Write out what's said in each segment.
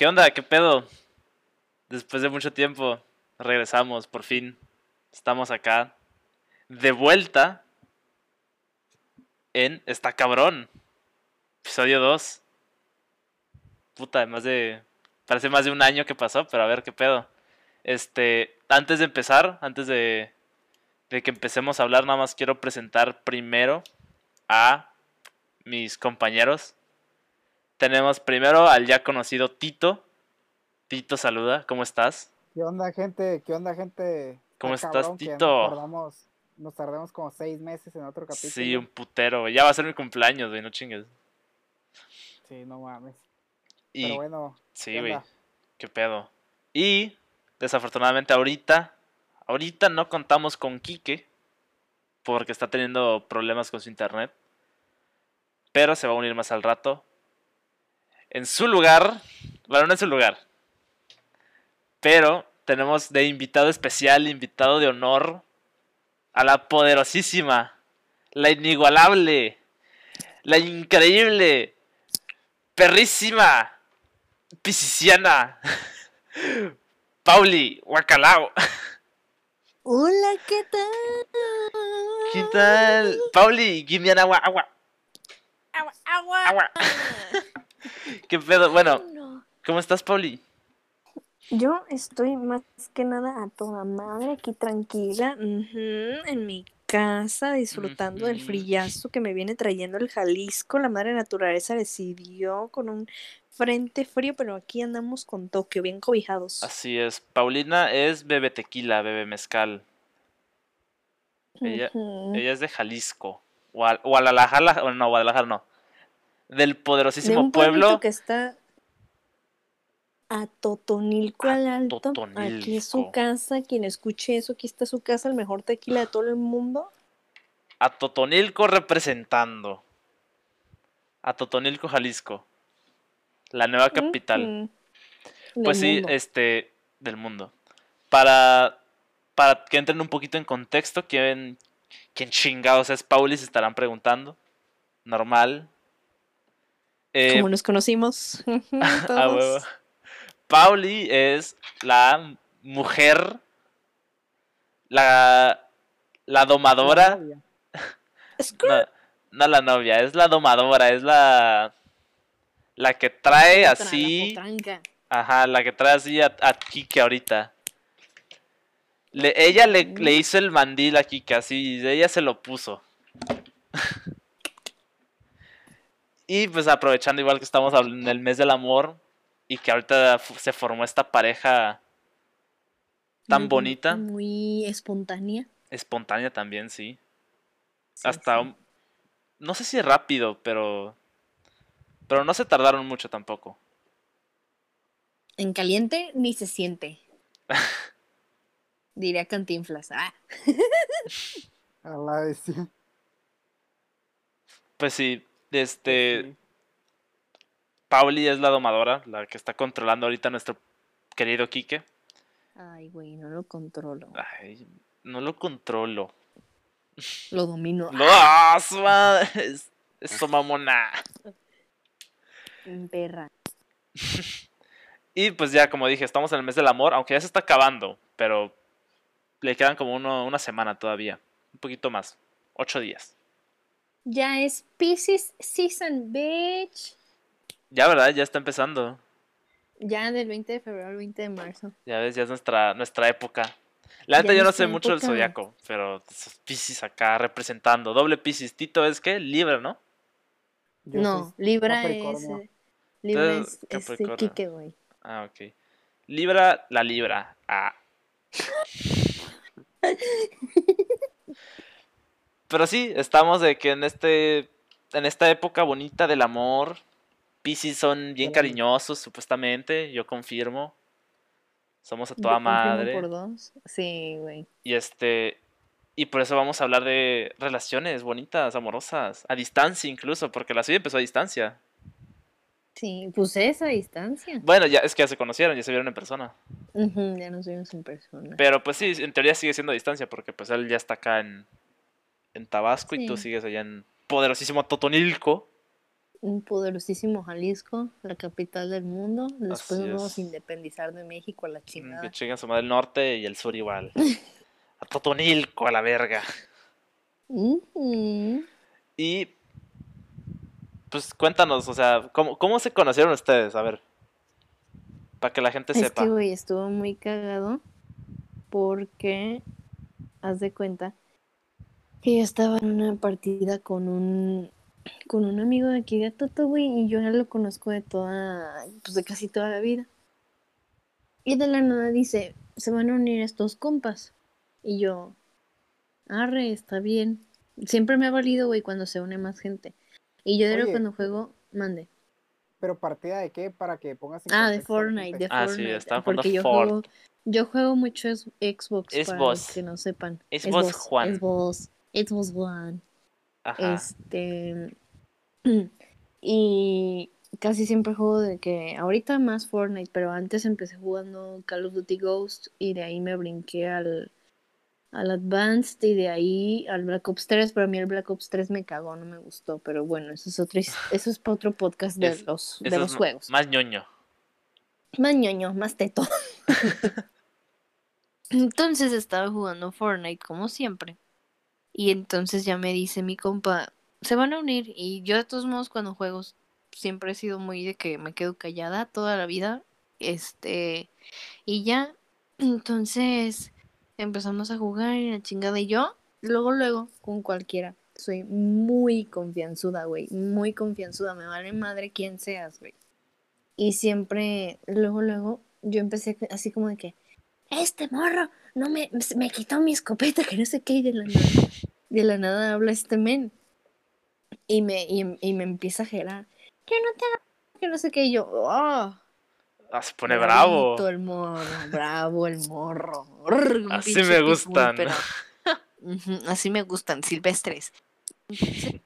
¿Qué onda? ¿Qué pedo? Después de mucho tiempo, regresamos, por fin. Estamos acá. De vuelta. En Está Cabrón. Episodio 2. Puta, más de. Parece más de un año que pasó, pero a ver qué pedo. Este. Antes de empezar, antes de. De que empecemos a hablar, nada más quiero presentar primero a mis compañeros. Tenemos primero al ya conocido Tito. Tito, saluda, ¿cómo estás? ¿Qué onda, gente? ¿Qué onda, gente? ¿Cómo Está estás, Tito? Nos tardamos, nos tardamos como seis meses en otro capítulo. Sí, un putero, güey. Ya va a ser mi cumpleaños, güey, no chingues. Sí, no mames. Y Pero bueno, sí, ¿qué güey. Qué pedo. Y desafortunadamente ahorita, ahorita no contamos con Quique porque está teniendo problemas con su internet. Pero se va a unir más al rato. En su lugar, bueno, no en su lugar. Pero tenemos de invitado especial, invitado de honor, a la poderosísima, la inigualable, la increíble, perrísima, piscisiana, Pauli Guacalao. Hola, ¿qué tal? ¿Qué tal? Pauli, give me an agua, agua, Agua, agua. agua. ¿Qué pedo? Bueno, No. ¿cómo estás, Pauli? Yo estoy más que nada a toda madre aquí tranquila, en mi casa, disfrutando del frillazo que me viene trayendo el Jalisco. La madre naturaleza decidió con un frente frío, pero aquí andamos con Tokio, bien cobijados. Así es, Paulina es bebe tequila, bebe mezcal. Ella, Ujú. ella es de Jalisco. Guadalajara, no, Guadalajara no. Del De poderosísimo un pueblito pueblo. que está a Totonilco al Alto. Aquí es su Totonilco. casa. Quien escuche eso, aquí está su casa, el mejor tequila de todo el mundo. A Totonilco representando. A Totonilco, Jalisco. La nueva capital. Del Pues sí, mundo. este, del mundo. Para, para que entren un poquito en contexto, ¿quién, quién chingados es Pauli? Se estarán preguntando. Normal. Eh, Como nos conocimos. a todos. huevo. Pauli es la mujer, la, la la domadora. No, no la novia, es la domadora, es la, la que trae la así. potranca. Ajá, la que trae así a, a Kike ahorita. Le- ella le, le hizo el mandil a Kike, así, ella se lo puso. Y pues aprovechando igual que estamos en el mes del amor y que ahorita se formó esta pareja tan Muy bonita, Muy espontánea. espontánea también, sí. Sí, Hasta, sí. un- no sé si rápido, pero, pero no se tardaron mucho tampoco. En caliente ni se siente. Diría Cantinflas. Ah. A la bestia. Pues sí, este... Sí. Pauli es la domadora, la que está controlando ahorita a nuestro querido Quique. Ay, güey, no lo controlo. Ay, no lo controlo. Lo domino. ¡No! ¡Ah, su madre! Es- Eso, mamona. Perra. Y pues ya, como dije, estamos en el mes del amor, aunque ya se está acabando, pero le quedan como uno- una semana todavía. Un poquito más. Ocho días. Ya es Pisces Season, bitch. Ya, ¿verdad? Ya está empezando. Ya del 20 de febrero al 20 de marzo. Ya ves, ya es nuestra, nuestra época. La neta, yo no sé mucho del zodiaco, pero esos Pisces acá representando. Doble Pisces. Tito es que Libre, ¿no? Yo no, Libra es. Eh, Libra Entonces, es este Capricornio. Quique, güey. Ah, ok. Libra, la libra. Ah. Pero sí, estamos de que en este. En esta época bonita del amor. Pisces son bien cariñosos, supuestamente. Yo confirmo. Somos a toda Yo madre. por dos. Sí, güey. Y este. Y por eso vamos a hablar de relaciones bonitas, amorosas. A distancia incluso, porque la suya empezó a distancia. Sí, pues esa distancia. Bueno, ya es que ya se conocieron, ya se vieron en persona. Ya nos vimos en persona. Pero pues sí, en teoría sigue siendo a distancia, porque pues él ya está acá en, en Tabasco y tú sigues allá en poderosísimo Totonilco. un poderosísimo Jalisco, la capital del mundo. Después nos vamos es. a independizar de México a la Mm, chingada. Que chingan su madre el norte y el sur igual. A Totonilco, a la verga. Ujú. Y. Pues cuéntanos, o sea, ¿cómo, cómo se conocieron ustedes? A ver. Para que la gente Es sepa. que, güey, estuvo muy cagado porque, haz de cuenta, que yo estaba en una partida con un, con un amigo de aquí de Toto, güey, y yo ya lo conozco de toda, pues de casi toda la vida. Y de la nada dice, se van a unir estos compas. Y yo, arre, está bien. Siempre me ha valido, güey, cuando se une más gente. Y yo de Oye. cuando juego, mande. Pero partida de qué para que pongas en Ah, de Fortnite, de Ah, sí, Fortnite. jugando porque yo Fort. juego, yo juego mucho es- Xbox Es para vos. los que no sepan. Es vos, Juan. Es vos. Es vos, Juan. Ajá. Este. Y casi siempre juego de que. Ahorita más Fortnite, pero antes empecé jugando Call of Duty Ghost y de ahí me brinqué al. Al Advanced y de ahí al Black Ops 3, pero a mí el Black Ops 3 me cagó, no me gustó, pero bueno, eso es otro, his- eso es para otro podcast de Es- los, de los juegos. Más ñoño. Más ñoño, más teto. entonces estaba jugando Fortnite como siempre. Y entonces ya me dice mi compa, se van a unir. Y yo de todos modos cuando juego siempre he sido muy de que me quedo callada toda la vida. Este, y ya, entonces empezamos a jugar y la chingada. Y yo, luego, luego, con cualquiera. Soy muy confianzuda, güey. Muy confianzuda. Me vale madre quién seas, güey. Y siempre, luego, luego, yo empecé así como de que, este morro, no me, me quitó mi escopeta, que no sé qué, y de la de la nada habla este men. Y me, y, y me empieza a gerar, que no te hagas, que no sé qué, y yo, oh, Ah, se pone bravo. el morro, bravo el morro. Así me gustan. pero- así me gustan, silvestres. Entonces,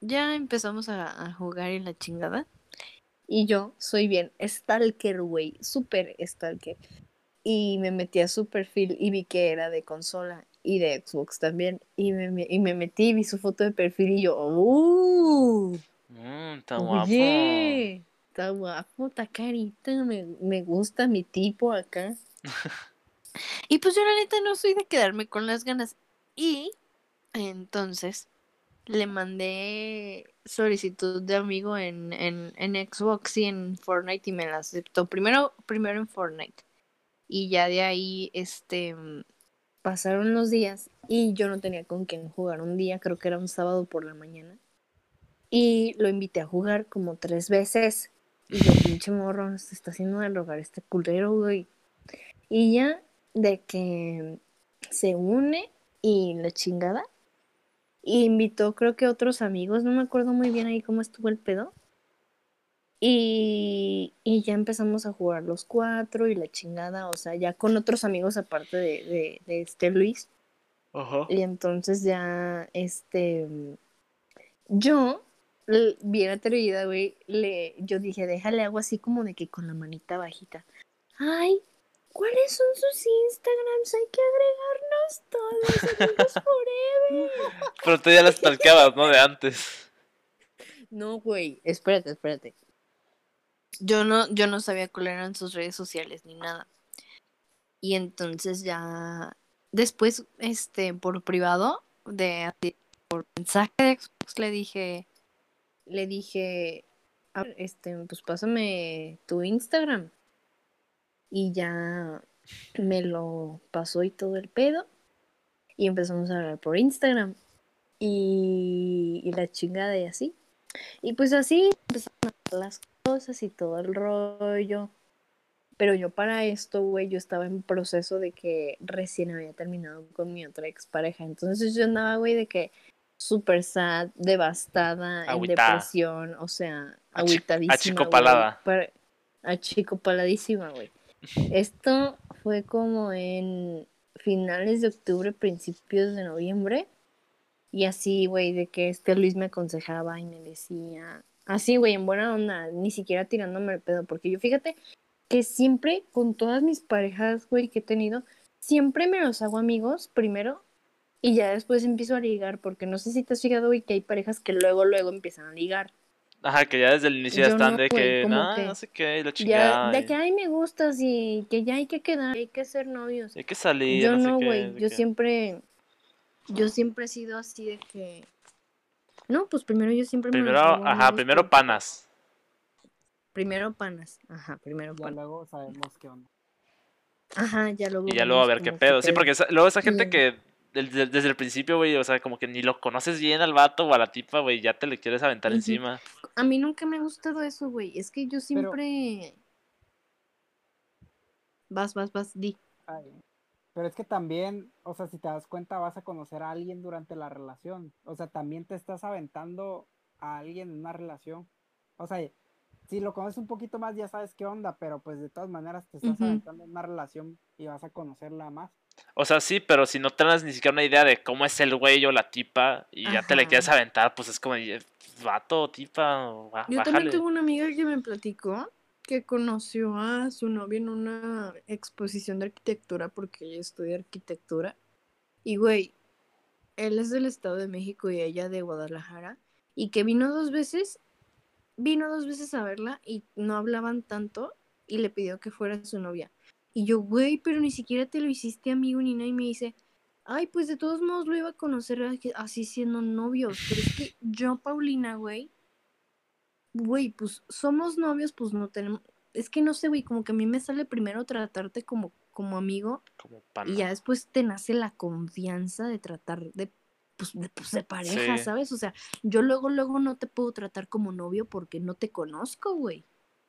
ya empezamos a, a jugar en la chingada. Y yo soy bien stalker, güey, súper stalker. Y me metí a su perfil y vi que era de consola y de Xbox también. Y me, y me metí y vi su foto de perfil y yo, ¡uh! Mm, está guapo. Oye, está guapo, está carita, me, me gusta mi tipo acá. y pues yo la neta no soy de quedarme con las ganas. Y entonces le mandé solicitud de amigo en, en, en Xbox y en Fortnite y me la aceptó. Primero, primero en Fortnite. Y ya de ahí, este, pasaron los días y yo no tenía con quién jugar un día, creo que era un sábado por la mañana. Y lo invité a jugar como tres veces. Y yo, pinche morro, se está haciendo del rogar este culero, güey. Y ya de que se une y la chingada. Y invitó, creo que otros amigos, no me acuerdo muy bien ahí cómo estuvo el pedo. Y, y ya empezamos a jugar los cuatro y la chingada, o sea, ya con otros amigos aparte de, de, de este Luis. Ajá. Y entonces ya, este, yo, bien atrevida, güey, le, yo dije, déjale algo así como de que con la manita bajita. Ay, ¿cuáles son sus Instagrams? Hay que agregarnos todos, amigos forever. Pero tú ya las stalkeabas, ¿no? De antes. No, güey, espérate, espérate. Yo no, yo no sabía cuáles eran sus redes sociales ni nada. Y entonces ya después, este, por privado, de por mensaje de Xbox le dije, le dije, "A ver, este, pues pásame tu Instagram. Y ya me lo pasó y todo el pedo. Y empezamos a hablar por Instagram. Y, y la chingada y así. Y pues así empezaron a las cosas y todo el rollo. Pero yo para esto, güey, yo estaba en proceso de que recién había terminado con mi otra expareja. Entonces yo andaba, güey, de que súper sad, devastada, en depresión, o sea, agüitadísima. achicopalada. güey, Achicopaladísima, güey. Esto fue como en finales de octubre, principios de noviembre. Y así, güey, de que este Luis me aconsejaba y me decía, así, güey, en buena onda, ni siquiera tirándome el pedo, porque yo fíjate que siempre, con todas mis parejas, güey, que he tenido, siempre me los hago amigos primero y ya después empiezo a ligar, porque no sé si te has fijado, güey, que hay parejas que luego, luego empiezan a ligar. Ajá, que ya desde el inicio ya están no, de que, no, que no sé qué, la Ya, chingada. de y- que ay me gustas y que ya hay que quedar, hay que ser novios. Hay que salir, Yo no güey, de yo siempre, yo siempre he sido así de que, no, pues primero yo siempre me lo Primero, a ajá, primero panas. Primero panas, ajá, primero Ya panas. luego sabemos qué onda. Ajá, ya luego. Y ya luego a ver qué pedo. Sí, porque esa- luego esa gente Y- que desde el principio, güey, o sea, como que ni lo conoces bien al vato o a la tipa, güey, ya te le quieres aventar encima. A mí nunca me ha gustado eso, güey. Es que yo siempre. Vas, vas, vas, di. Ay, Pero es que también, o sea, si te das cuenta, vas a conocer a alguien durante la relación. O sea, también te estás aventando a alguien en una relación. O sea, si lo conoces un poquito más, ya sabes qué onda, pero pues de todas maneras te estás aventando en una relación y vas a conocerla más. O sea, sí, pero si no tienes ni siquiera una idea de cómo es el güey o la tipa y ya te le quieres aventar, pues es como, eh, vato o tipa, ba- Yo bájale. también tengo una amiga que me platicó que conoció a su novio en una exposición de arquitectura porque ella estudia arquitectura. Y güey, él es del Estado de México y ella de Guadalajara. Y que vino dos veces, vino dos veces a verla y no hablaban tanto y le pidió que fuera su novia. Y yo, güey, pero ni siquiera te lo hiciste amigo ni nada. Y me dice, ay, pues de todos modos lo iba a conocer así siendo novios. Pero es que yo, Paulina, güey, güey, pues somos novios, pues no tenemos. Es que no sé, güey, como que a mí me sale primero tratarte como, como amigo Como pana. y ya después te nace la confianza de tratar de, pues, de, pues, de pareja, Sí. ¿sabes? O sea, yo luego, luego no te puedo tratar como novio porque no te conozco, güey.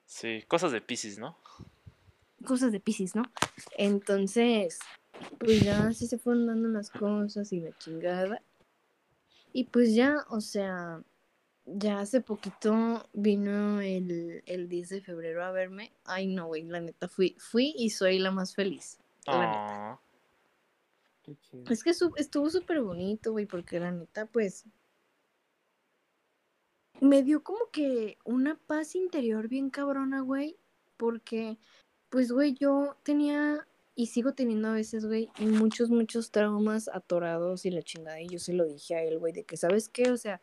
Sí, cosas de Pisces, ¿no? Cosas de Pisces, ¿no? Entonces, pues ya así se fueron dando las cosas y la chingada. Y pues ya, o sea, ya hace poquito vino el, el 10 de febrero a verme. Ay, no, güey, la neta, fui, fui y soy la más feliz. la neta. Ah, Qué chido. Es que estuvo súper bonito, güey, porque la neta, pues, me dio como que una paz interior bien cabrona, güey, porque, pues, güey, yo tenía y sigo teniendo a veces, güey, muchos, muchos traumas atorados y la chingada, y yo se lo dije a él, güey, de que, ¿sabes qué? O sea,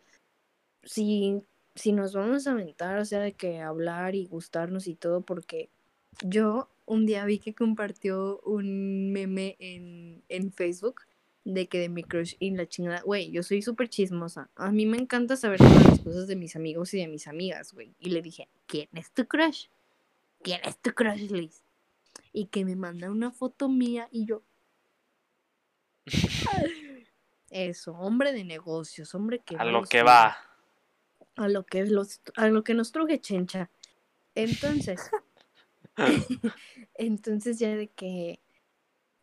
si, si nos vamos a aventar, o sea, de que hablar y gustarnos y todo, porque yo un día vi que compartió un meme en, en Facebook de que de mi crush y la chingada, güey, yo soy súper chismosa. A mí me encanta saber todas las cosas de mis amigos y de mis amigas, güey. Y le dije, ¿quién es tu crush? ¿Quién es tu crush, Liz? Y que me manda una foto mía y yo... Eso, hombre de negocios, hombre que... a lo que va. A lo que los a lo que nos truje chencha. Entonces, entonces ya de que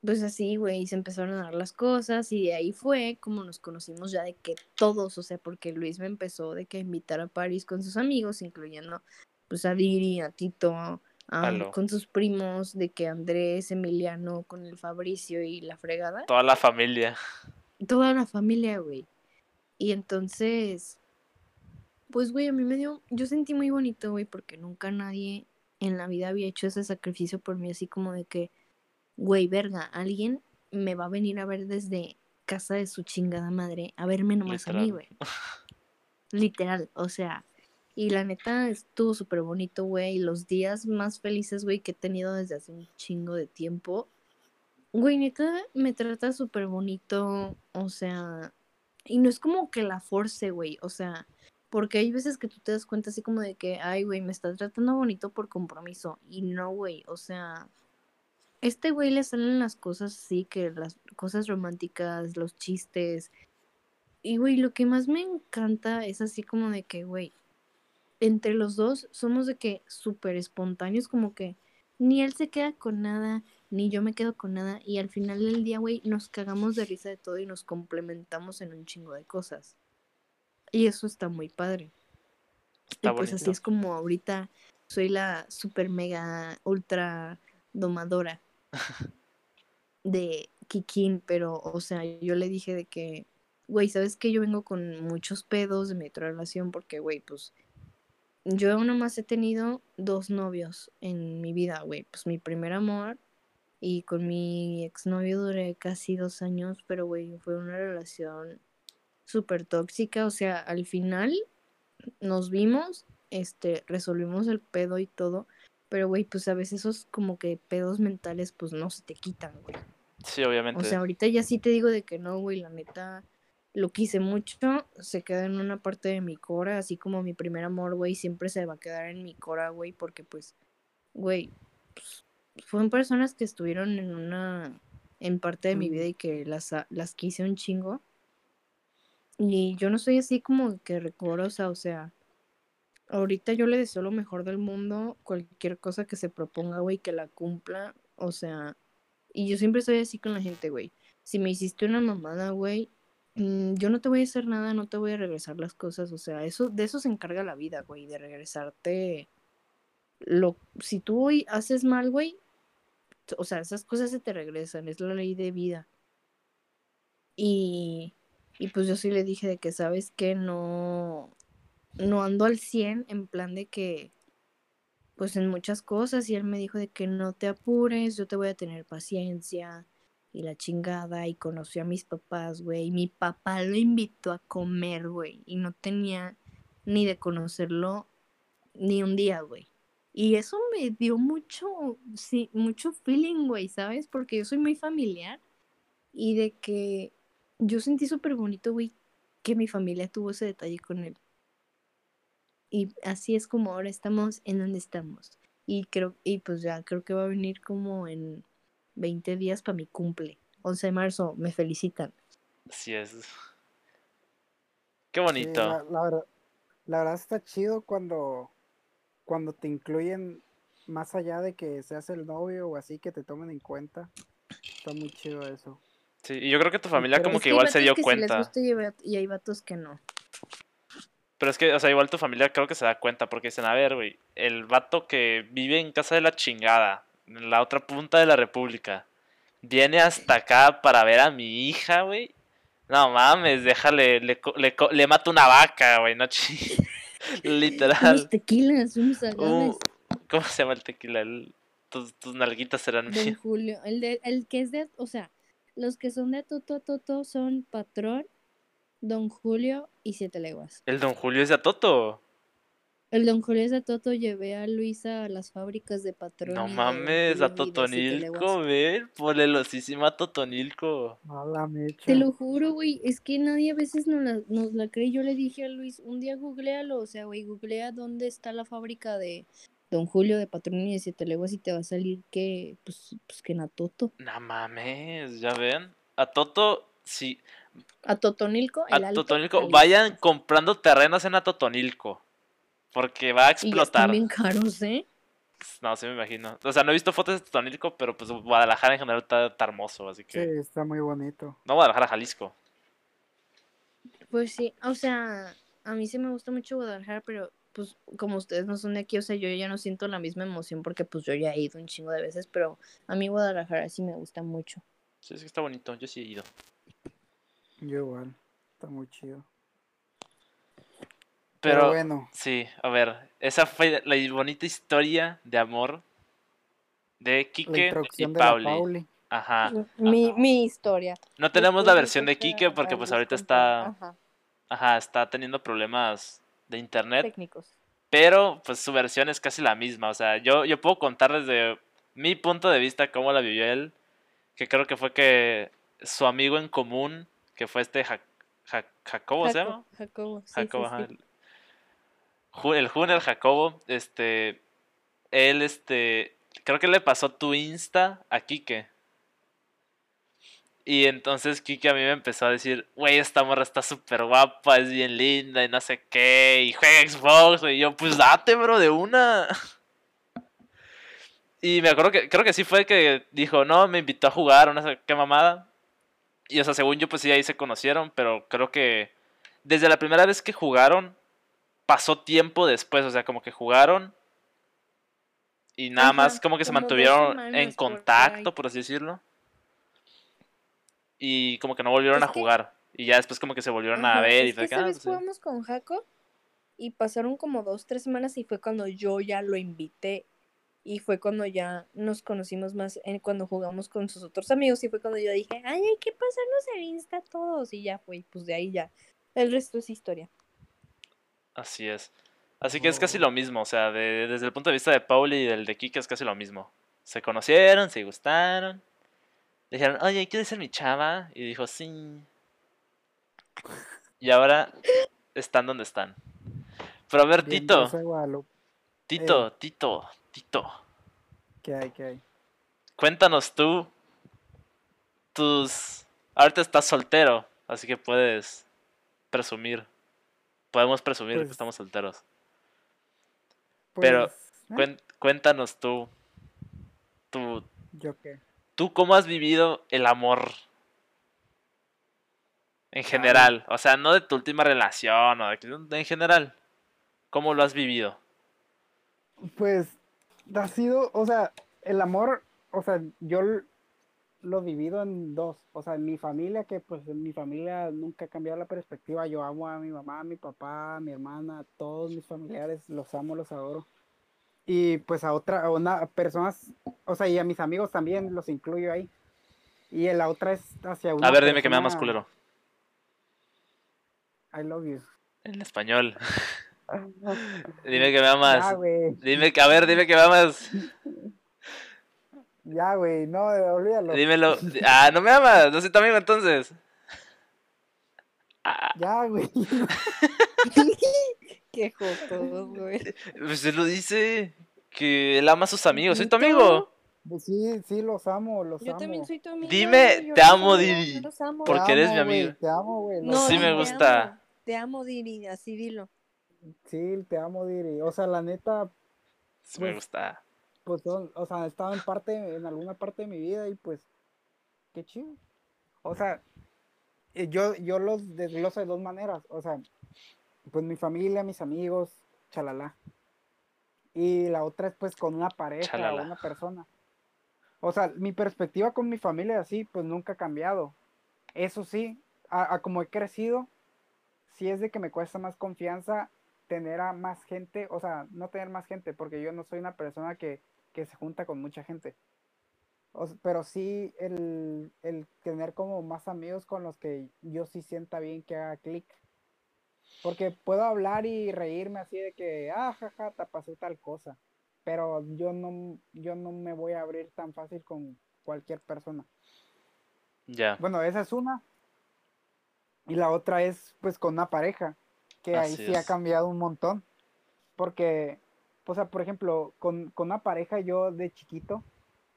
pues así, güey, se empezaron a dar las cosas y de ahí fue como nos conocimos ya de que todos, o sea, porque Luis me empezó de que a invitar a París con sus amigos, incluyendo pues a Diri, a Tito, con sus primos, de que Andrés, Emiliano, con el Fabricio y la fregada Toda la familia. toda la familia, güey. Y entonces, pues, güey, a mí me dio, yo sentí muy bonito, güey, porque nunca nadie en la vida había hecho ese sacrificio por mí, así como de que, güey, verga, alguien me va a venir a ver desde casa de su chingada madre a verme nomás a mí, Literal. güey. Literal, o sea, y la neta estuvo súper bonito, güey, los días más felices, güey, que he tenido desde hace un chingo de tiempo. Güey, neta, me trata súper bonito, o sea, y no es como que la force, güey, o sea, porque hay veces que tú te das cuenta así como de que, ay, güey, me está tratando bonito por compromiso, y no, güey, o sea, este güey le salen las cosas así, que las cosas románticas, los chistes, y güey, lo que más me encanta es así como de que, güey, entre los dos somos de que súper espontáneos, como que ni él se queda con nada, ni yo me quedo con nada. Y al final del día, güey, nos cagamos de risa de todo y nos complementamos en un chingo de cosas. Y eso está muy padre. Está y pues así es como ahorita soy la super mega ultra domadora de Kikín, pero o sea, yo le dije de que, güey, ¿sabes qué? Yo vengo con muchos pedos de mi otra relación porque, güey, pues yo nomás he tenido dos novios en mi vida, güey. Pues mi primer amor y con mi exnovio duré casi dos años, pero, güey, fue una relación súper tóxica. O sea, al final nos vimos este, resolvimos el pedo y todo, pero, güey, pues a veces esos como que pedos mentales, pues no se te quitan, güey. Sí, obviamente. O sea, ahorita ya sí te digo de que no, güey, la neta, lo quise mucho, se queda en una parte de mi cora, así como mi primer amor, güey, siempre se va a quedar en mi cora, güey, porque pues, güey, pues, fueron personas que estuvieron en una, en parte de mi vida y que las, las quise un chingo. Y yo no soy así como que recorosa, o sea, ahorita yo le deseo lo mejor del mundo, cualquier cosa que se proponga, güey, que la cumpla, o sea, y yo siempre soy así con la gente, güey. Si me hiciste una mamada, güey, mm, yo no te voy a hacer nada, no te voy a regresar las cosas, o sea, eso, de eso se encarga la vida, güey, de regresarte lo, si tú hoy haces mal, güey, o sea, esas cosas se te regresan, es la ley de vida. Y, y pues yo sí le dije de que, ¿sabes que No, no ando al 100 en plan de que, pues en muchas cosas, y él me dijo de que no te apures, yo te voy a tener paciencia, y la chingada, y conoció a mis papás, güey, mi papá lo invitó a comer, güey, y no tenía ni de conocerlo ni un día, güey. Y eso me dio mucho, sí, mucho feeling, güey, ¿sabes? Porque yo soy muy familiar y de que yo sentí súper bonito, güey, que mi familia tuvo ese detalle con él. Y así es como ahora estamos en donde estamos. Y creo, y pues ya creo que va a venir como en 20 días para mi cumple. 11 de marzo, me felicitan. Así es. Qué Sí, bonito. la, la verdad, la verdad está chido cuando, cuando te incluyen más allá de que seas el novio o así, que te tomen en cuenta. Está muy chido eso. Sí, y yo creo que tu familia pero como que igual se dio que sí les cuenta. gusta y hay y hay vatos que no. Pero es que, o sea, igual tu familia creo que se da cuenta porque dicen, a ver, güey, el vato que vive en casa de la chingada, en la otra punta de la república, viene hasta acá para ver a mi hija, güey. No mames, déjale, le, le, le mato una vaca, güey, no chi- Literal. Unos tequilas, unos agaves. Uh, ¿Cómo se llama el tequila? El- tus, tus nalguitas serán Don mías. Julio, el de, el que es de, o sea, los que son de Toto a Toto son Patrón, Don Julio y Siete Leguas. El Don Julio es de Atoto. El Don Julio es de Toto, llevé a Luisa a las fábricas de Patrón. No mames, a Totonilco, ven, polelosísima Totonilco. A la mecha. Te lo juro, güey, es que nadie a veces nos la, nos la cree. Yo le dije a Luis, un día googlealo, o sea, güey, googlea dónde está la fábrica de Don Julio de Patrón y de Siete Leguas y te va a salir que, pues, pues que en Atoto. No mames, ya ven. A Toto, sí. A Totonilco, el A Alto, Totonilco, vayan comprando terrenos en Atotonilco. Porque va a Y explotar. bien caros, ¿eh? No, sí me imagino. O sea, no he visto fotos de Totonilco, pero pues Guadalajara en general está, está hermoso, así Sí, que. está muy bonito. No Guadalajara, Jalisco. Pues sí, o sea, a mí sí me gusta mucho Guadalajara, pero pues como ustedes no son de aquí, o sea, yo ya no siento la misma emoción porque pues yo ya he ido un chingo de veces, pero a mí Guadalajara sí me gusta mucho. Sí, sí, está bonito. Yo sí he ido. Yo igual. Está muy chido. Pero, Pero bueno, sí, a ver. Esa fue la bonita historia de amor de Quique y Pauli. Pauli. Ajá. Mi, mi historia. No tenemos la Después versión de Jalisco Quique porque pues ahorita está, ajá, ajá, está teniendo problemas de internet. técnicos. Pero pues su versión es casi la misma. O sea, yo, yo puedo contar desde mi punto de vista cómo la vivió él. Que creo que fue que su amigo en común, que fue este Ja- Ja- Jacobo, ¿se Jaco- llama? Jacobo, sí, Jacobo, sí, sí. El, el Junior Jacobo, este, él, este, creo que le pasó tu Insta a Kike. Y entonces Kike a mí me empezó a decir, güey, esta morra está súper guapa, es bien linda y no sé qué, y juega Xbox, y yo, pues date, bro, de una. Y me acuerdo que, creo que sí fue que dijo, no, me invitó a jugar, no sé qué mamada. Y o sea, según yo, pues sí, ahí se conocieron, pero creo que desde la primera vez que jugaron, pasó tiempo después, o sea, como que jugaron y nada Ajá, más como que se mantuvieron en por contacto, por así decirlo. Y como que no volvieron Es a que- jugar. Y ya después como que se volvieron a ver y fue que ah, pues sí. jugamos con Jaco y pasaron como dos, tres semanas y fue cuando yo ya lo invité y fue cuando ya nos conocimos más en cuando jugamos con sus otros amigos y fue cuando yo dije, ay, hay que pasarnos el Insta todos y ya fue, pues de ahí ya. El resto es historia. Así es. Así que es casi Oh. lo mismo, o sea, de- desde el punto de vista de Pauli y del de Kike es casi lo mismo. Se conocieron, se gustaron. Le dijeron, oye, ¿quieres ser mi chava? Y dijo, sí. Y ahora están donde están. Pero a ver, Tito, de Guadalupe. Tito, Tito, Tito. ¿Qué hay, qué hay? Cuéntanos tú tus... Ahorita estás soltero, así que puedes presumir. Podemos presumir que Pues, estamos solteros. Pero, Pues, eh, cuéntanos tú, tú, ¿Yo qué? Tú cómo has vivido el amor en general. O sea, no de tu última relación, o de, en general. ¿Cómo lo has vivido? Pues ha sido, o sea, el amor, o sea, yo lo divido en dos. O sea, en mi familia, que pues en mi familia nunca ha cambiado la perspectiva. Yo amo a mi mamá, a mi papá, a mi hermana, a todos mis familiares, los amo, los adoro. Y pues a otra, a una personas, o sea, y a mis amigos también los incluyo ahí. Y la otra es hacia una A ver, dime que me amas, persona- culero. I love you. En español. Dime que me amas. Ya. Dime que, a ver, dime que me amas. Ya, güey. No, olvídalo. Dímelo. Ah, no me amas. No soy tu amigo entonces. Ah, Ya, güey. Qué jotos, güey. pues él lo dice. Que él ama a sus amigos. Soy tu amigo. Pues Sí, sí, los amo, los Yo amo. también soy tu amiga. Dime, yo te amo, Didi, yo amo. porque eres mi amiga. Te amo, güey. No, Sí me gusta. amo. Te amo, Diri, así dilo. Sí, te amo, Diri. O sea, la neta, Sí me Pues, gusta. pues, son- o sea, he estado en parte, en alguna parte de mi vida y pues, qué chido. O sea, eh, yo, yo los desgloso de dos maneras. O sea, pues mi familia, mis amigos, chalala. Y la otra es pues con una pareja Chalala. o una persona. O sea, mi perspectiva con mi familia así, pues nunca ha cambiado. Eso sí, a, a como he crecido, sí es de que me cuesta más confianza tener a más gente, o sea, no tener más gente, porque yo no soy una persona que, que se junta con mucha gente. O pero sí el, el tener como más amigos con los que yo sí sienta bien que haga clic. Porque puedo hablar y reírme así de que, ah, jaja, te pasó tal cosa. Pero yo no, yo no me voy a abrir tan fácil con cualquier persona. Ya. Bueno, esa es una. Y la otra es pues con una pareja, que ahí sí ha cambiado un montón. Porque, o sea, por ejemplo, con, con una pareja yo de chiquito,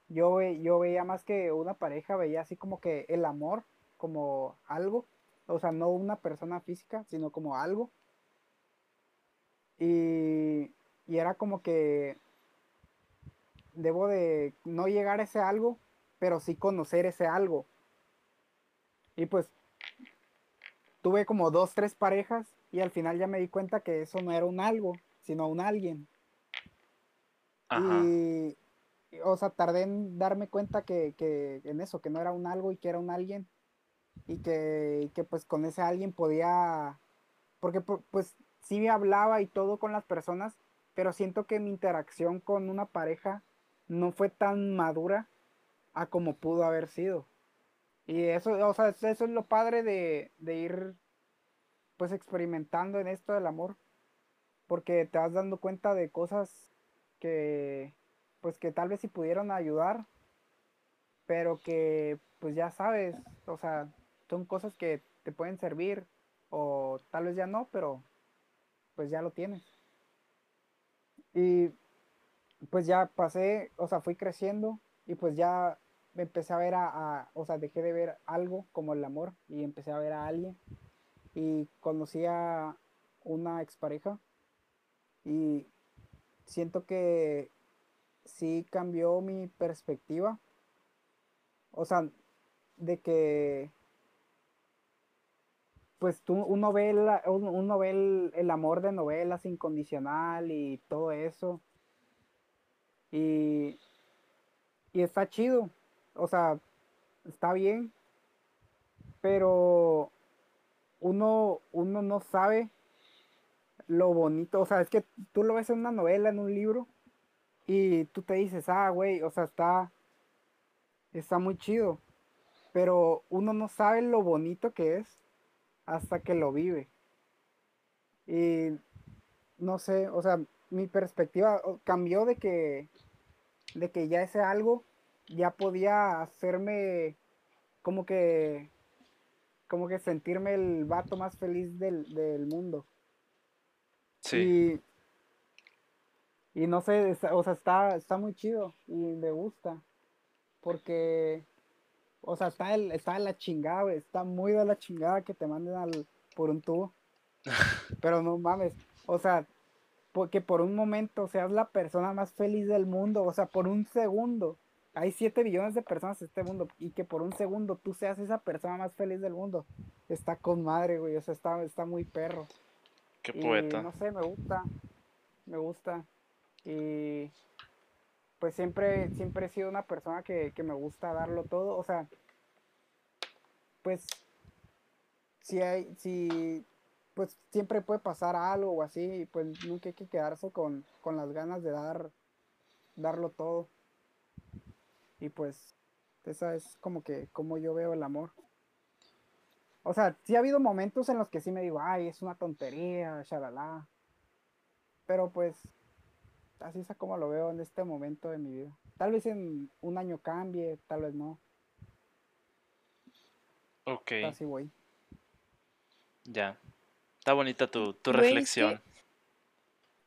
yo, ve- yo veía más que una pareja, veía así como que el amor como algo. O sea, no una persona física, sino como algo. Y, y era como que debo de no llegar a ese algo, pero sí conocer ese algo. Y pues tuve como dos, tres parejas y al final ya me di cuenta que eso no era un algo, sino un alguien. Ajá. Y, y, o sea, tardé en darme cuenta que, que en eso, que no era un algo y que era un alguien. Y que, que pues con ese alguien podía, porque pu- pues sí me hablaba y todo con las personas, pero siento que mi interacción con una pareja no fue tan madura a como pudo haber sido. Y eso, o sea, eso es lo padre de, de ir pues experimentando en esto del amor, porque te vas dando cuenta de cosas que pues que tal vez sí pudieron ayudar, pero que pues ya sabes, o sea, son cosas que te pueden servir o tal vez ya no, pero pues ya lo tienes. Y pues ya pasé, o sea, fui creciendo y pues ya me empecé a ver a, o sea, dejé de ver algo como el amor y empecé a ver a alguien y conocí a una expareja y siento que sí cambió mi perspectiva. O sea, de que pues tú, uno ve, uno ve el, el amor de novelas incondicional y todo eso. Y, y está chido. O sea, está bien. Pero uno, uno no sabe lo bonito. O sea, es que tú lo ves en una novela, en un libro, y tú te dices, ah, güey, o sea, está, está muy chido. Pero uno no sabe lo bonito que es hasta que lo vive. Y no sé, o sea, mi perspectiva cambió de que, de que ya ese algo ya podía hacerme como que, como que sentirme el vato más feliz del, del mundo. Sí. Y, y no sé, o sea, está, está muy chido y me gusta. Porque, o sea, está, el, está de la chingada, güey. Está muy de la chingada que te manden al, por un tubo. Pero no mames, o sea, porque por un momento seas la persona más feliz del mundo, o sea, por un segundo. Hay 7 billones de personas en este mundo y que por un segundo tú seas esa persona más feliz del mundo. Está con madre, güey, o sea, está, está muy perro. Qué Y poeta. no sé, me gusta. Me gusta. Y pues siempre, siempre he sido una persona que, que me gusta darlo todo. O sea, pues si hay, si pues siempre puede pasar algo o así, y pues nunca hay que quedarse con, con las ganas de dar, darlo todo. Y pues, esa es como que, como yo veo el amor. O sea, sí ha habido momentos en los que sí me digo, ay, es una tontería, shalala. Pero pues, así es como lo veo en este momento de mi vida. Tal vez en un año cambie, tal vez no. Ok, Así voy. ya. Está bonita tu, tu Güey, es que- reflexión.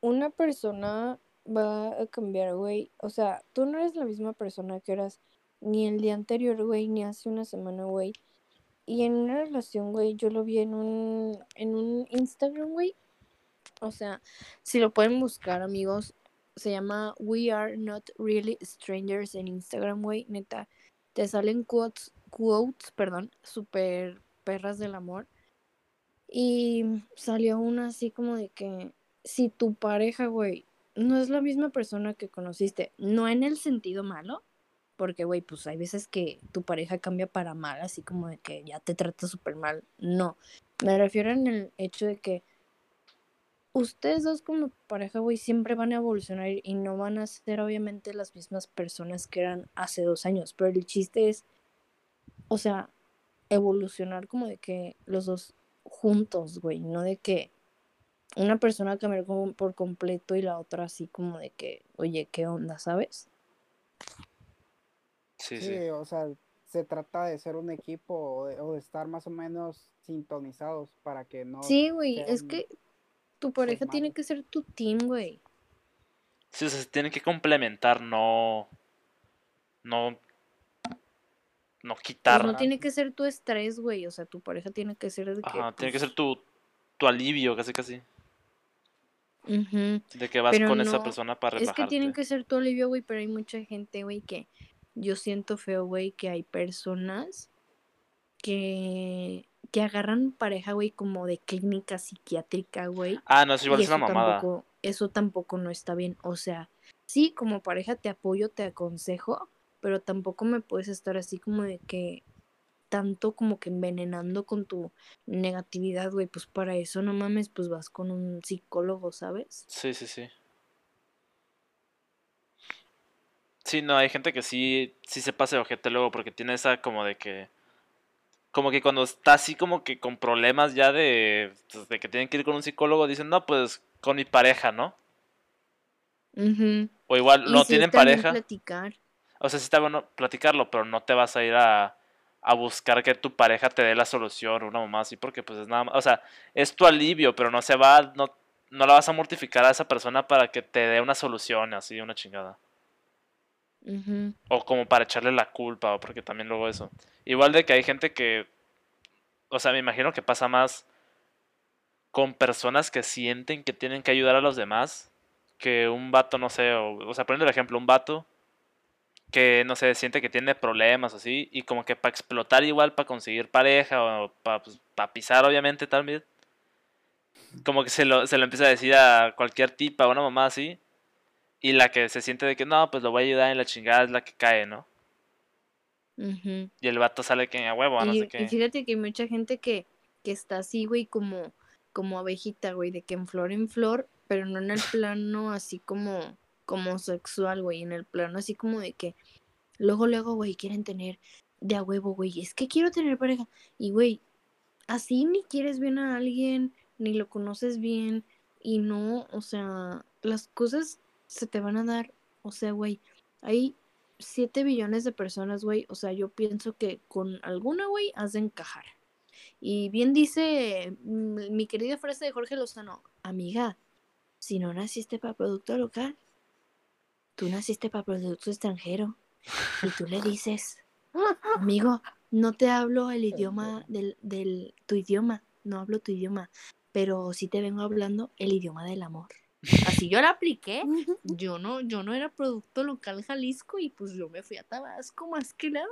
Una persona va a cambiar, güey. O sea, tú no eres la misma persona que eras ni el día anterior, güey, ni hace una semana, güey. Y en una relación, güey, yo lo vi en un, en un Instagram, güey. O sea, si lo pueden buscar, amigos, se llama We Are Not Really Strangers en Instagram, güey. Neta, te salen quotes, quotes, perdón, super perras del amor. Y salió una así como de que si tu pareja, güey, no es la misma persona que conociste, no en el sentido malo, porque, güey, pues hay veces que tu pareja cambia para mal, así como de que ya te trata súper mal. No, me refiero en el hecho de que ustedes dos como pareja, güey, siempre van a evolucionar y no van a ser obviamente las mismas personas que eran hace dos años, pero el chiste es, o sea, evolucionar como de que los dos juntos, güey, no de que una persona cambiar como por completo y la otra así como de que, oye, ¿qué onda, sabes? Sí, Sí, sí. o sea, se trata de ser un equipo o de, o de estar más o menos sintonizados para que no Sí, güey, es que tu pareja tiene que ser tu team, güey. Sí, o sea, se tienen que complementar, no. No. No Pues quitar. no tiene que ser tu estrés, güey, o sea, tu pareja tiene que ser de que... Ajá, tiene que pues, ser tu, tu alivio, casi casi. ujú. De que vas Pero con esa persona para Es que relajarte. tienen que ser tu alivio, güey, pero hay mucha gente, güey, que yo siento feo, güey, que hay personas que, que agarran pareja, güey, como de clínica psiquiátrica, güey. Ah, no, eso igual es una eso mamada. tampoco, eso tampoco no está bien. O sea, sí, como pareja te apoyo, te aconsejo, pero tampoco me puedes estar así como de que tanto como que envenenando con tu negatividad, güey. Pues para eso no mames, pues vas con un psicólogo, ¿sabes? Sí, sí, sí. Sí, no, hay gente que sí, sí se pasa de ojete luego porque tiene esa como de que... Como que cuando está así como que con problemas ya de, pues, de que tienen que ir con un psicólogo, dicen, no, pues con mi pareja, ¿no? O igual no tienen pareja. platicar. O sea, sí está bueno platicarlo, pero no te vas a ir a, a buscar que tu pareja te dé la solución o una mamá así, porque pues es nada más, o sea, es tu alivio, pero no se va, no, no la vas a mortificar a esa persona para que te dé una solución, así, una chingada. O como para echarle la culpa, o porque también luego eso. Igual de que hay gente que, o sea, me imagino que pasa más con personas que sienten que tienen que ayudar a los demás, que un vato, no sé, o, o sea, poniendo el ejemplo, un vato que, no sé, siente que tiene problemas así, y como que para explotar igual, para conseguir pareja, o para pisar obviamente también, como que se lo, se lo empieza a decir a cualquier tipa, una mamá así, y la que se siente de que no, pues lo voy a ayudar en la chingada es la que cae, ¿no? Y el vato sale que a huevo, no y, sé y qué. fíjate que hay mucha gente que, que está así, güey, como, como abejita, güey, de que en flor en flor, pero no en el plano así como, como sexual, güey, en el plano así como de que luego, luego, güey, quieren tener de a huevo, güey, es que quiero tener pareja. Y, güey, así ni quieres bien a alguien, ni lo conoces bien, Y no, o sea, las cosas se te van a dar. O sea, güey, hay 7 billones de personas, güey. O sea, yo pienso que con alguna, güey, has de encajar. Y bien dice mm, mi querida frase de Jorge Lozano, amiga, si no naciste para producto local, tú naciste para producto extranjero. Y tú le dices, amigo, no te hablo el idioma del, del tu idioma, no hablo tu idioma, pero sí te vengo hablando el idioma del amor. Así yo la apliqué. Yo no, yo no era producto local Jalisco y pues yo me fui a Tabasco más que nada.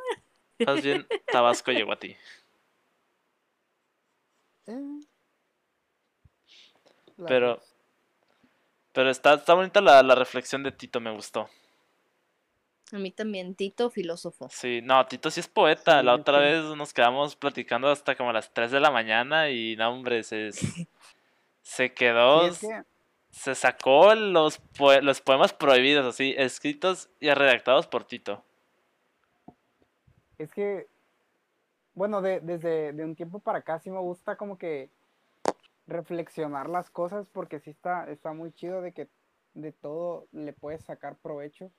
Más bien, Tabasco llegó a ti. Eh. Pero, pero está, está bonita la, la reflexión de Tito, me gustó. A mí también, Tito, filósofo. Sí, no, Tito sí es poeta. La Sí, otra sí. vez nos quedamos platicando hasta como a las 3 de la mañana y no, hombre, se, se quedó, Sí, es que- se sacó los, poe- los poemas prohibidos, así, escritos y redactados por Tito. Es que, bueno, de- desde de un tiempo para acá sí me gusta como que reflexionar las cosas porque sí está, está muy chido de que de todo le puedes sacar provecho.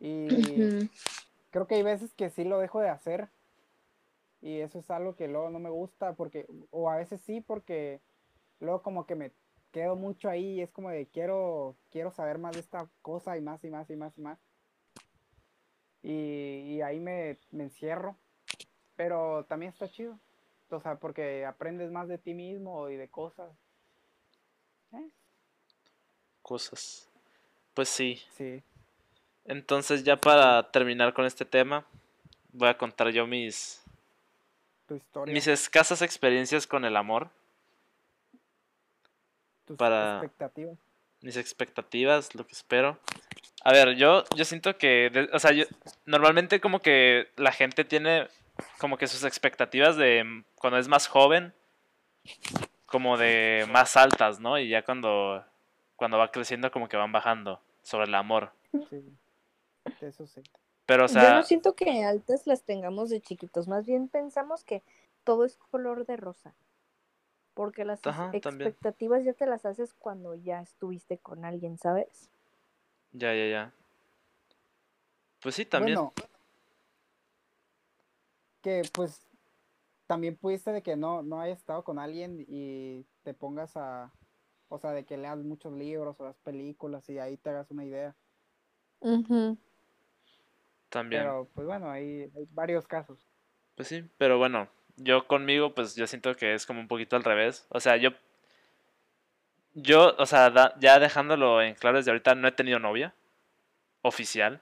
Y creo que hay veces que sí lo dejo de hacer y eso es algo que luego no me gusta porque, o a veces sí porque luego como que me quedo mucho ahí y es como de quiero, quiero saber más de esta cosa y más y más y más y más. Y, y ahí me, me encierro. Pero también está chido. O sea, porque aprendes más de ti mismo y de cosas. Eh, Cosas. Pues sí. sí. Entonces ya para terminar con este tema, voy a contar yo mis, Tu historia. mis escasas experiencias con el amor, tus para- expectativas. mis expectativas, lo que espero. A ver, yo, yo siento que, de- o sea, yo, normalmente como que la gente tiene como que sus expectativas de cuando es más joven, como de más altas, ¿no? Y ya cuando, cuando va creciendo como que van bajando sobre el amor. Sí. Eso sí. Pero, o Yo sea, no siento que altas las tengamos de chiquitos, más bien pensamos que todo es color de rosa. Porque las Ajá, también. expectativas ya te las haces cuando ya estuviste con alguien, ¿sabes? ya, ya, ya. Pues sí, también. Bueno, que pues también pudiste de que no, no hayas estado con alguien y te pongas a, o sea, de que leas muchos libros o las películas y ahí te hagas una idea. también. Pero pues bueno, hay, hay varios casos. Pues sí, pero bueno, yo conmigo, pues yo siento que es como un poquito al revés. O sea, yo. Yo, o sea, da- ya dejándolo en claro desde ahorita, no he tenido novia. Oficial.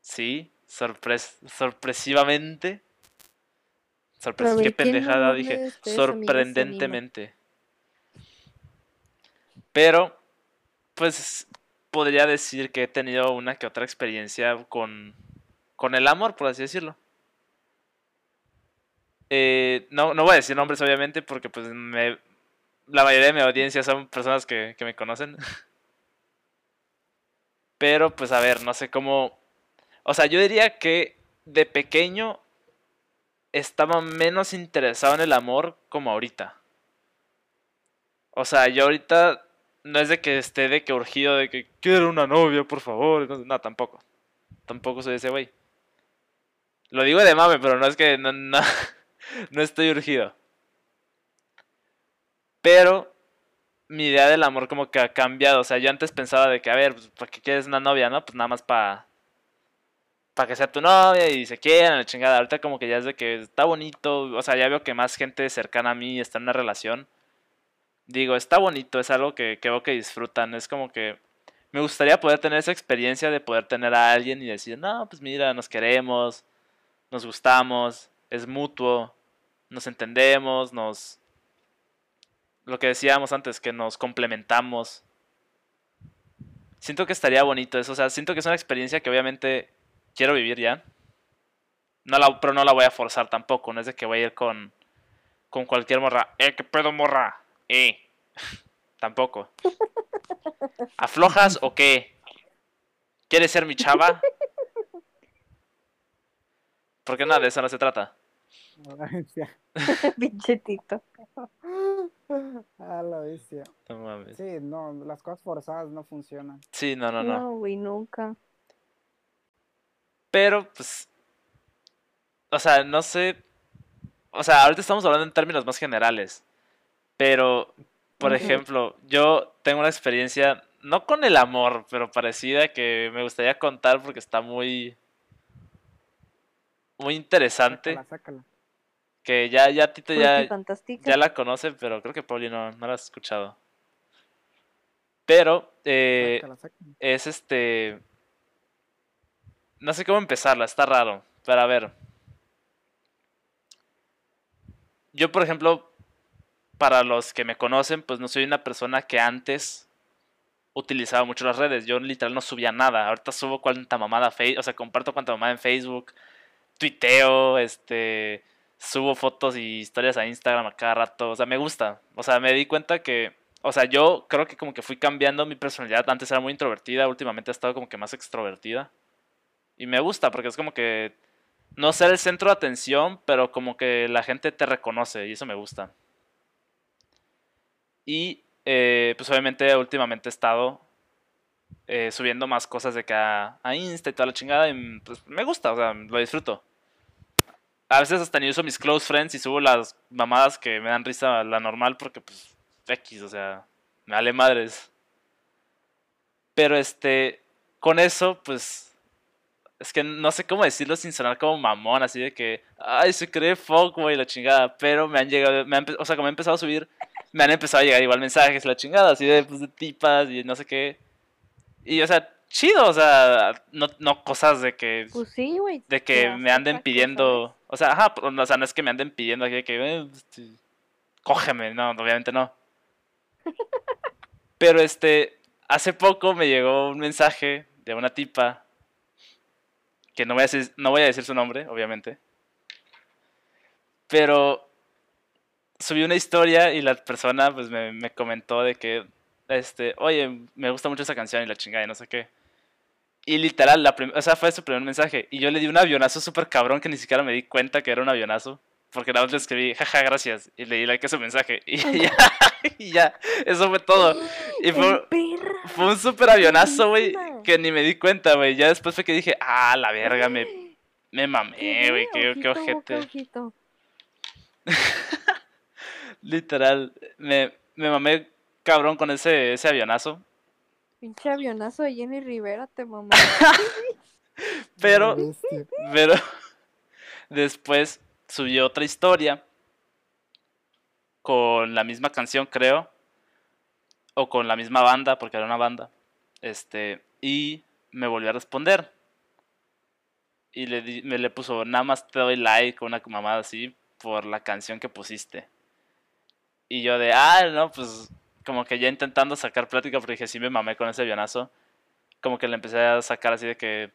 Sí, sorpres sorpresivamente. Sorpres A ver, qué ¿quién pendejada dije. Sorprendentemente. Pero, pues, podría decir que he tenido una que otra experiencia con, con el amor, por así decirlo. Eh, no, no voy a decir nombres, obviamente, porque pues la mayoría de mi audiencia son personas que, que me conocen. Pero, pues, a ver, no sé cómo... O sea, yo diría que de pequeño estaba menos interesado en el amor como ahorita. O sea, yo ahorita no es de que esté de que urgido de que quiero una novia, por favor. No, tampoco. Tampoco soy ese güey. Lo digo de mame, pero no es que no, no estoy urgido. Pero mi idea del amor como que ha cambiado. O sea, yo antes pensaba de que, a ver, pues, ¿para qué quieres una novia, no? Pues nada más para para que sea tu novia y se quieran, chingada. Ahorita como que ya es de que está bonito, o sea, ya veo que más gente cercana a mí está en una relación. Digo, está bonito, es algo que, que veo que disfrutan. Es como que me gustaría poder tener esa experiencia de poder tener a alguien y decir, no, pues mira, nos queremos, nos gustamos, es mutuo, nos entendemos, nos... Lo que decíamos antes, que nos complementamos. Siento que estaría bonito eso, o sea, siento que es una experiencia que obviamente quiero vivir ya. No la, pero no la voy a forzar tampoco. No es de que voy a ir con, con cualquier morra. Eh, ¿qué pedo, morra? Eh. tampoco. ¿Aflojas o qué? ¿Quieres ser mi chava? Porque nada, de eso no se trata. Sí. Pinche Tito. A la bestia. No mames. Sí, no, las cosas forzadas no funcionan. Sí, no, no, no. No, güey, nunca. Pero, pues. O sea, no sé. O sea, ahorita estamos hablando en términos más generales. Pero, por ejemplo, yo tengo una experiencia, no con el amor, pero parecida que me gustaría contar porque está muy. Muy interesante. Sácala, sácala. Que ya, ya Tito ya, ya la conoce, pero creo que Pauli no, no la has escuchado. Pero, eh, es este. No sé cómo empezarla, está raro. Pero a ver. Yo, por ejemplo, para los que me conocen, pues no soy una persona que antes utilizaba mucho las redes. Yo literal no subía nada. Ahorita subo cuanta mamada o sea, comparto cuanta mamada en Facebook, tuiteo, este, subo fotos y historias a Instagram a cada rato. O sea, me gusta. O sea, me di cuenta que, o sea, yo creo que como que fui cambiando mi personalidad. Antes era muy introvertida, últimamente he estado como que más extrovertida. Y me gusta porque es como que no ser el centro de atención, pero como que la gente te reconoce y eso me gusta. Y eh, pues obviamente últimamente he estado eh, subiendo más cosas de que a, a Insta y toda la chingada y pues me gusta, o sea, lo disfruto. A veces hasta ni uso mis close friends y subo las mamadas que me dan risa la normal porque pues X, o sea, me vale madres. Pero este, con eso pues es que no sé cómo decirlo sin sonar como mamón, así de que, ay, se cree fuckboy la chingada, pero me han llegado, me han o sea, como he empezado a subir, me han empezado a llegar igual mensajes, la chingada, así de, pues, de tipas y no sé qué. Y, o sea, chido, o sea, no, no cosas de que, Pues sí, güey. de que me anden cosa, pidiendo, o sea, ajá, pero, o sea, no es que me anden pidiendo aquí de que, eh, este, cógeme, no, obviamente no. Pero, este, hace poco me llegó un mensaje de una tipa que no voy a decir, no voy a decir su nombre, obviamente. Pero subí una historia y la persona pues me, me comentó de que, este, oye, me gusta mucho esa canción y la chingada y no sé qué. Y literal, la o sea, fue su primer mensaje. Y yo le di un avionazo súper cabrón que ni siquiera me di cuenta que era un avionazo. Porque nada más le escribí, jaja, gracias. Y le di like a su mensaje. Y ya, y ya, eso fue todo. Y fue, fue un súper avionazo, güey, que ni me di cuenta, güey. Ya después fue que dije, ah, la verga, me, me mamé, ¿Qué, güey, qué, qué ojete. Literal, me, me mamé cabrón con ese, ese avionazo. Pinche avionazo de Jenny Rivera, te mamá. Pero, pero, después subió otra historia con la misma canción, creo. O con la misma banda, porque era una banda. Este, y me volvió a responder. Y le, di- me le puso, nada más te doy like, una mamada así, por la canción que pusiste. Y yo de, ah, no, pues, como que ya intentando sacar plática, porque dije, sí me mamé con ese avionazo. Como que le empecé a sacar así de que...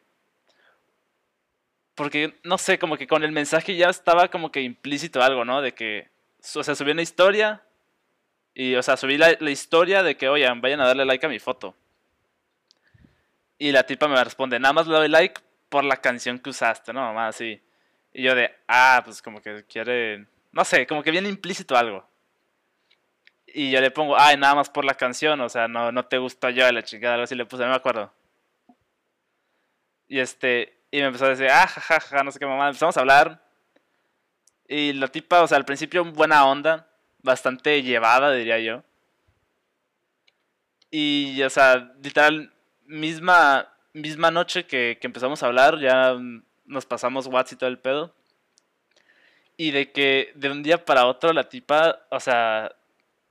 Porque, no sé, como que con el mensaje ya estaba como que implícito algo, ¿no? De que, o sea, subí una historia y, o sea, subí la, la historia de que, oigan, vayan a darle like a mi foto. Y la tipa me responde, nada más le doy like por la canción que usaste, ¿no? Mamá, así. Y yo de, ah, pues como que quiere, no sé, como que viene implícito algo. Y yo le pongo, ay, nada más por la canción, o sea, no, no te gustó yo la chingada, algo así le puse, no me acuerdo. Y este, y me empezó a decir, ah, jajaja, no sé qué mamá, empezamos a hablar. Y la tipa, o sea, al principio buena onda, bastante llevada, diría yo. Y, o sea, literal, misma, misma noche que, que empezamos a hablar, ya nos pasamos WhatsApp y todo el pedo. Y de que de un día para otro la tipa, o sea,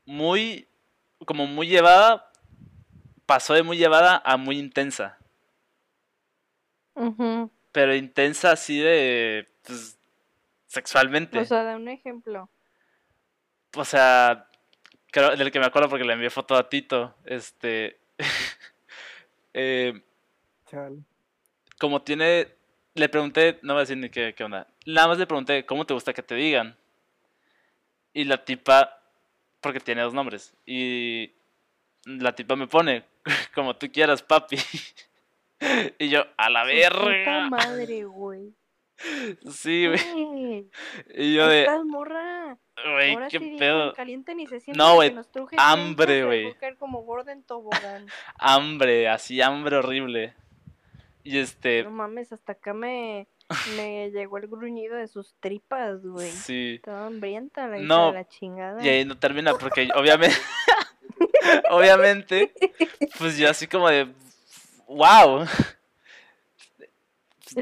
muy, como muy llevada, pasó de muy llevada a muy intensa. Pero intensa así de, pues, sexualmente. O sea, da un ejemplo. O sea, creo, del que me acuerdo porque le envié foto a Tito, este, eh, Chale. como tiene, le pregunté, no voy a decir ni qué, qué onda, nada más le pregunté, ¿cómo te gusta que te digan? Y la tipa, porque tiene dos nombres, y la tipa me pone, como tú quieras, papi. Y yo, a la verga. madre, güey. Sí, güey. Y yo de, Estás morra. güey, qué pedo. en caliente ni se siente. No, güey, hambre, güey. como en tobogán. Hambre, así hambre horrible. Y este, No mames, hasta acá me, me llegó el gruñido de sus tripas, güey. sí. Estaba hambrienta la No, de la chingada. Y ahí no termina porque obviamente, obviamente, pues yo así como de, wow.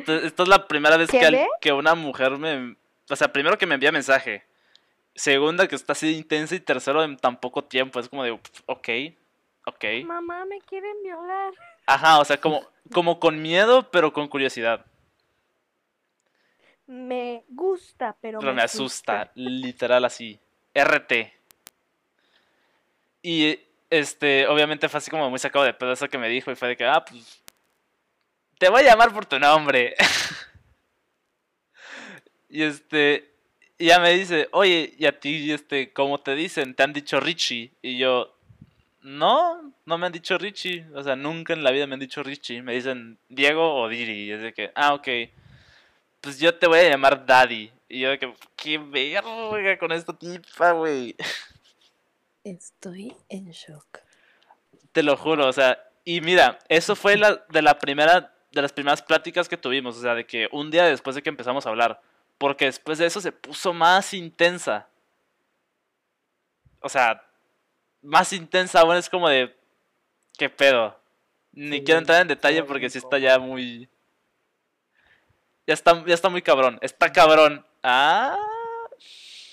Esto es la primera vez ¿Qué que, al- ve? que una mujer me, o sea, primero que me envía mensaje, segunda que está así intensa y tercero en tan poco tiempo, es como de, ok, ok. Mamá, me quieren violar. Ajá, o sea, como, como con miedo, pero con curiosidad. Me gusta, pero, Pero me asusta, literal así. RT. Y este, obviamente fue así como muy sacado de pedo eso que me dijo y fue de que, ah, pues, te voy a llamar por tu nombre. y este, y ya me dice, oye, ¿y a ti, este, cómo te dicen? ¿Te han dicho Richie? Y yo, no, no me han dicho Richie. O sea, nunca en la vida me han dicho Richie. Me dicen Diego o Diri. Y es de que, ah, ok. Pues yo te voy a llamar Daddy. Y yo de que, qué verga con esta tipa, güey. Estoy en shock. Te lo juro, o sea, y mira, eso fue la, de la primera, de las primeras pláticas que tuvimos, o sea, de que un día después de que empezamos a hablar, porque después de eso se puso más intensa. O sea, más intensa aún es como de, ¿qué pedo? Ni Sí, quiero entrar en detalle porque sí está ya muy... Ya está, ya está muy cabrón, está cabrón. Ah,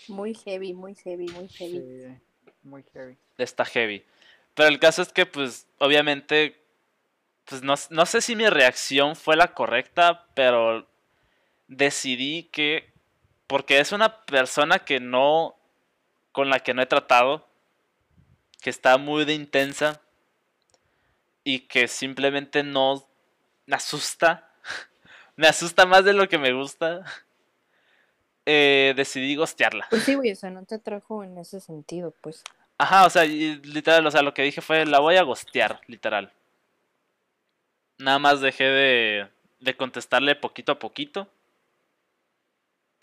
Muy heavy, muy heavy, muy heavy. Sí, muy heavy. está heavy. Pero el caso es que, pues, obviamente, pues no, no sé si mi reacción fue la correcta, pero decidí que, porque es una persona que no, con la que no he tratado, que está muy de intensa y que simplemente no me asusta, me asusta más de lo que me gusta, eh, decidí gostearla. Pues sí, güey, o sea, no te trajo en ese sentido, pues. Ajá, o sea, y literal, o sea, lo que dije fue, la voy a gostear, literal. Nada más dejé de, de contestarle poquito a poquito.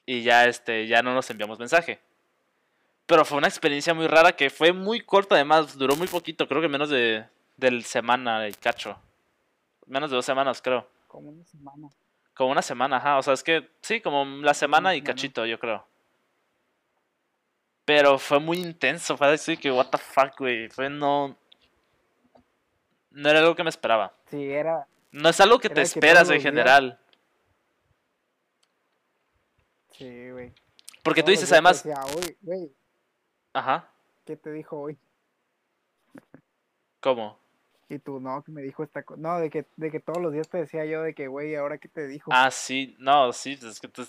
Y ya, este, ya no nos enviamos mensaje. Pero fue una experiencia muy rara que fue muy corta, además, duró muy poquito, creo que menos de, del semana y cacho. Menos de dos semanas, creo. Como una semana. Como una semana, ajá. O sea, es que sí, como la semana y cachito, yo creo. Pero fue muy intenso, fue así que, what the fuck, güey. Fue no. No era algo que me esperaba. Sí, era. No es algo que te que esperas en general. Sí, güey. Porque tú dices, además. decía, "Oye, güey, Ajá. ¿qué te dijo hoy? ¿Cómo? Y tú, no, que me dijo esta cosa. No, de que, de que todos los días te decía yo de que, güey, ¿ahora qué te dijo? Ah, sí, no, sí, es que tú-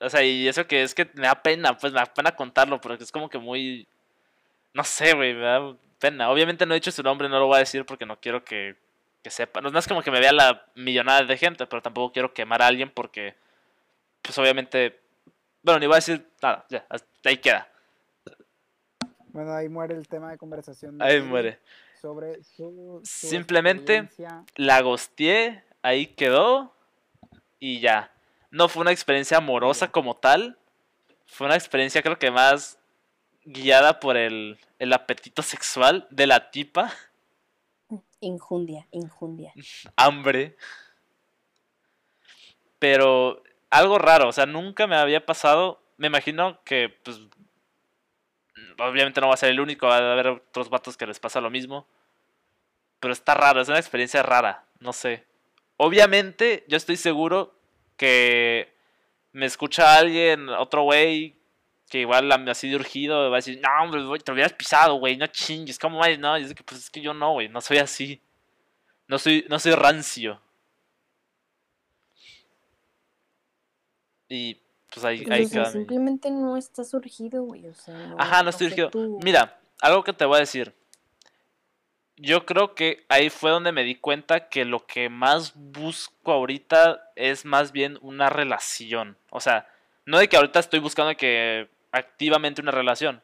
O sea, y eso que es que me da pena, pues me da pena contarlo, porque es como que muy. No sé, güey, me da pena. Obviamente no he dicho su nombre, no lo voy a decir porque no quiero que, que sepa. No es como que me vea la millonada de gente, pero tampoco quiero quemar a alguien porque. Pues obviamente. Bueno, ni voy a decir nada, ya, hasta ahí queda. Bueno, ahí muere el tema de conversación. de Ahí muere. Sobre su, su Simplemente- experiencia. La gosteé, ahí quedó y ya. No fue una experiencia amorosa como tal. Fue una experiencia creo que más guiada por el, el apetito sexual de la tipa. Injundia, injundia. Hambre. Pero algo raro, o sea, nunca me había pasado. Me imagino que, pues, obviamente no va a ser el único, va a haber otros vatos que les pasa lo mismo. Pero está raro, es una experiencia rara, no sé. Obviamente, yo estoy seguro que me escucha alguien, otro güey, que igual así de urgido, va a decir, no, hombre, te lo hubieras pisado, güey, no chingues, ¿cómo vas? No, es que, pues es que yo no, güey, no soy así. No soy, no soy rancio. Y pues ahí, queda mi- simplemente no está surgido, güey. O sea, no, Ajá, no estoy fue urgido. tu- Mira, algo que te voy a decir. Yo creo que ahí fue donde me di cuenta que lo que más busco ahorita es más bien una relación. O sea, no de que ahorita estoy buscando que activamente una relación,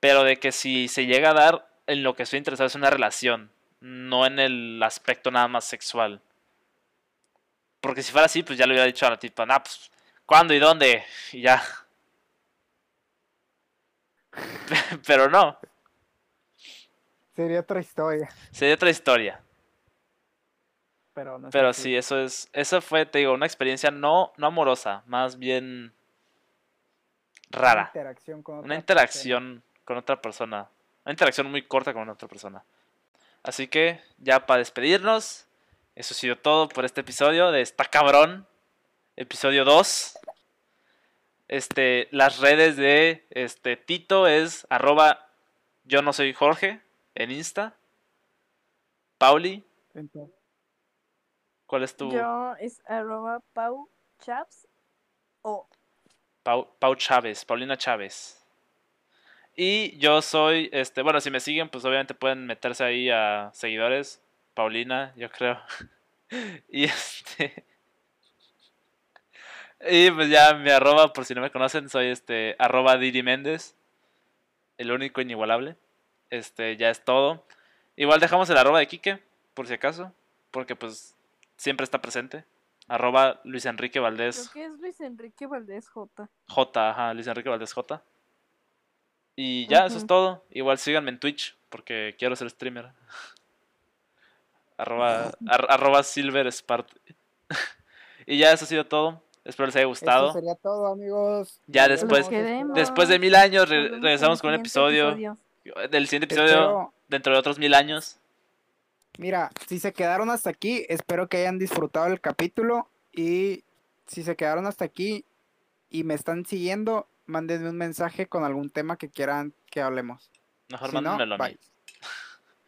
pero de que si se llega a dar, en lo que estoy interesado es una relación, no en el aspecto nada más sexual. Porque si fuera así, pues ya le hubiera dicho a la tipa, nah, pues, ¿cuándo y dónde? Y ya. Pero no, Sería otra historia. sería otra historia. Pero, no Pero sí, eso es, eso fue, te digo, una experiencia no, no amorosa, más bien Una rara. interacción con Una otra interacción con otra persona. Una interacción muy corta con otra persona. Así que, ya para despedirnos, eso ha sido todo por este episodio de Está Cabrón. Episodio 2. Este, las redes de este Tito es arroba yo no soy Jorge en Insta. Pauli, ¿cuál es tu Yo es arroba Pau Chaps o Pau, Pau Chávez, Paulina Chávez. Y yo soy, este, bueno, si me siguen, pues obviamente pueden meterse ahí a seguidores. Paulina, yo creo. y este. Y pues ya mi arroba, por si no me conocen, soy este arroba Didi Méndez. El único inigualable. Este, ya es todo. Igual dejamos el arroba de Quique, por si acaso. Porque pues siempre está presente. Arroba Luis Enrique creo Valdés. que es Luis Enrique Valdés J. J, ajá, Luis Enrique Valdés J. Y ya, eso es todo. Igual síganme en Twitch, porque quiero ser streamer. arroba, ar- arroba Silver Spart. y ya, eso ha sido todo. Espero les haya gustado. sería todo, amigos. Ya Nos después- queremos. Después de mil años, re- regresamos con un episodio. Del siguiente episodio, Espero- dentro de otros mil años. Mira, si se quedaron hasta aquí, espero que hayan disfrutado el capítulo y si se quedaron hasta aquí y me están siguiendo, mándenme un mensaje con algún tema que quieran que hablemos. Mejor Si no, mándenmelo a mí.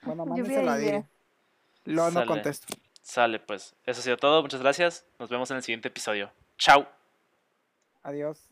Bueno, mándenselo a. Diri. Luego no contesto. Sale, pues. Eso ha sido todo. Muchas gracias. Nos vemos en el siguiente episodio. Chao. Adiós.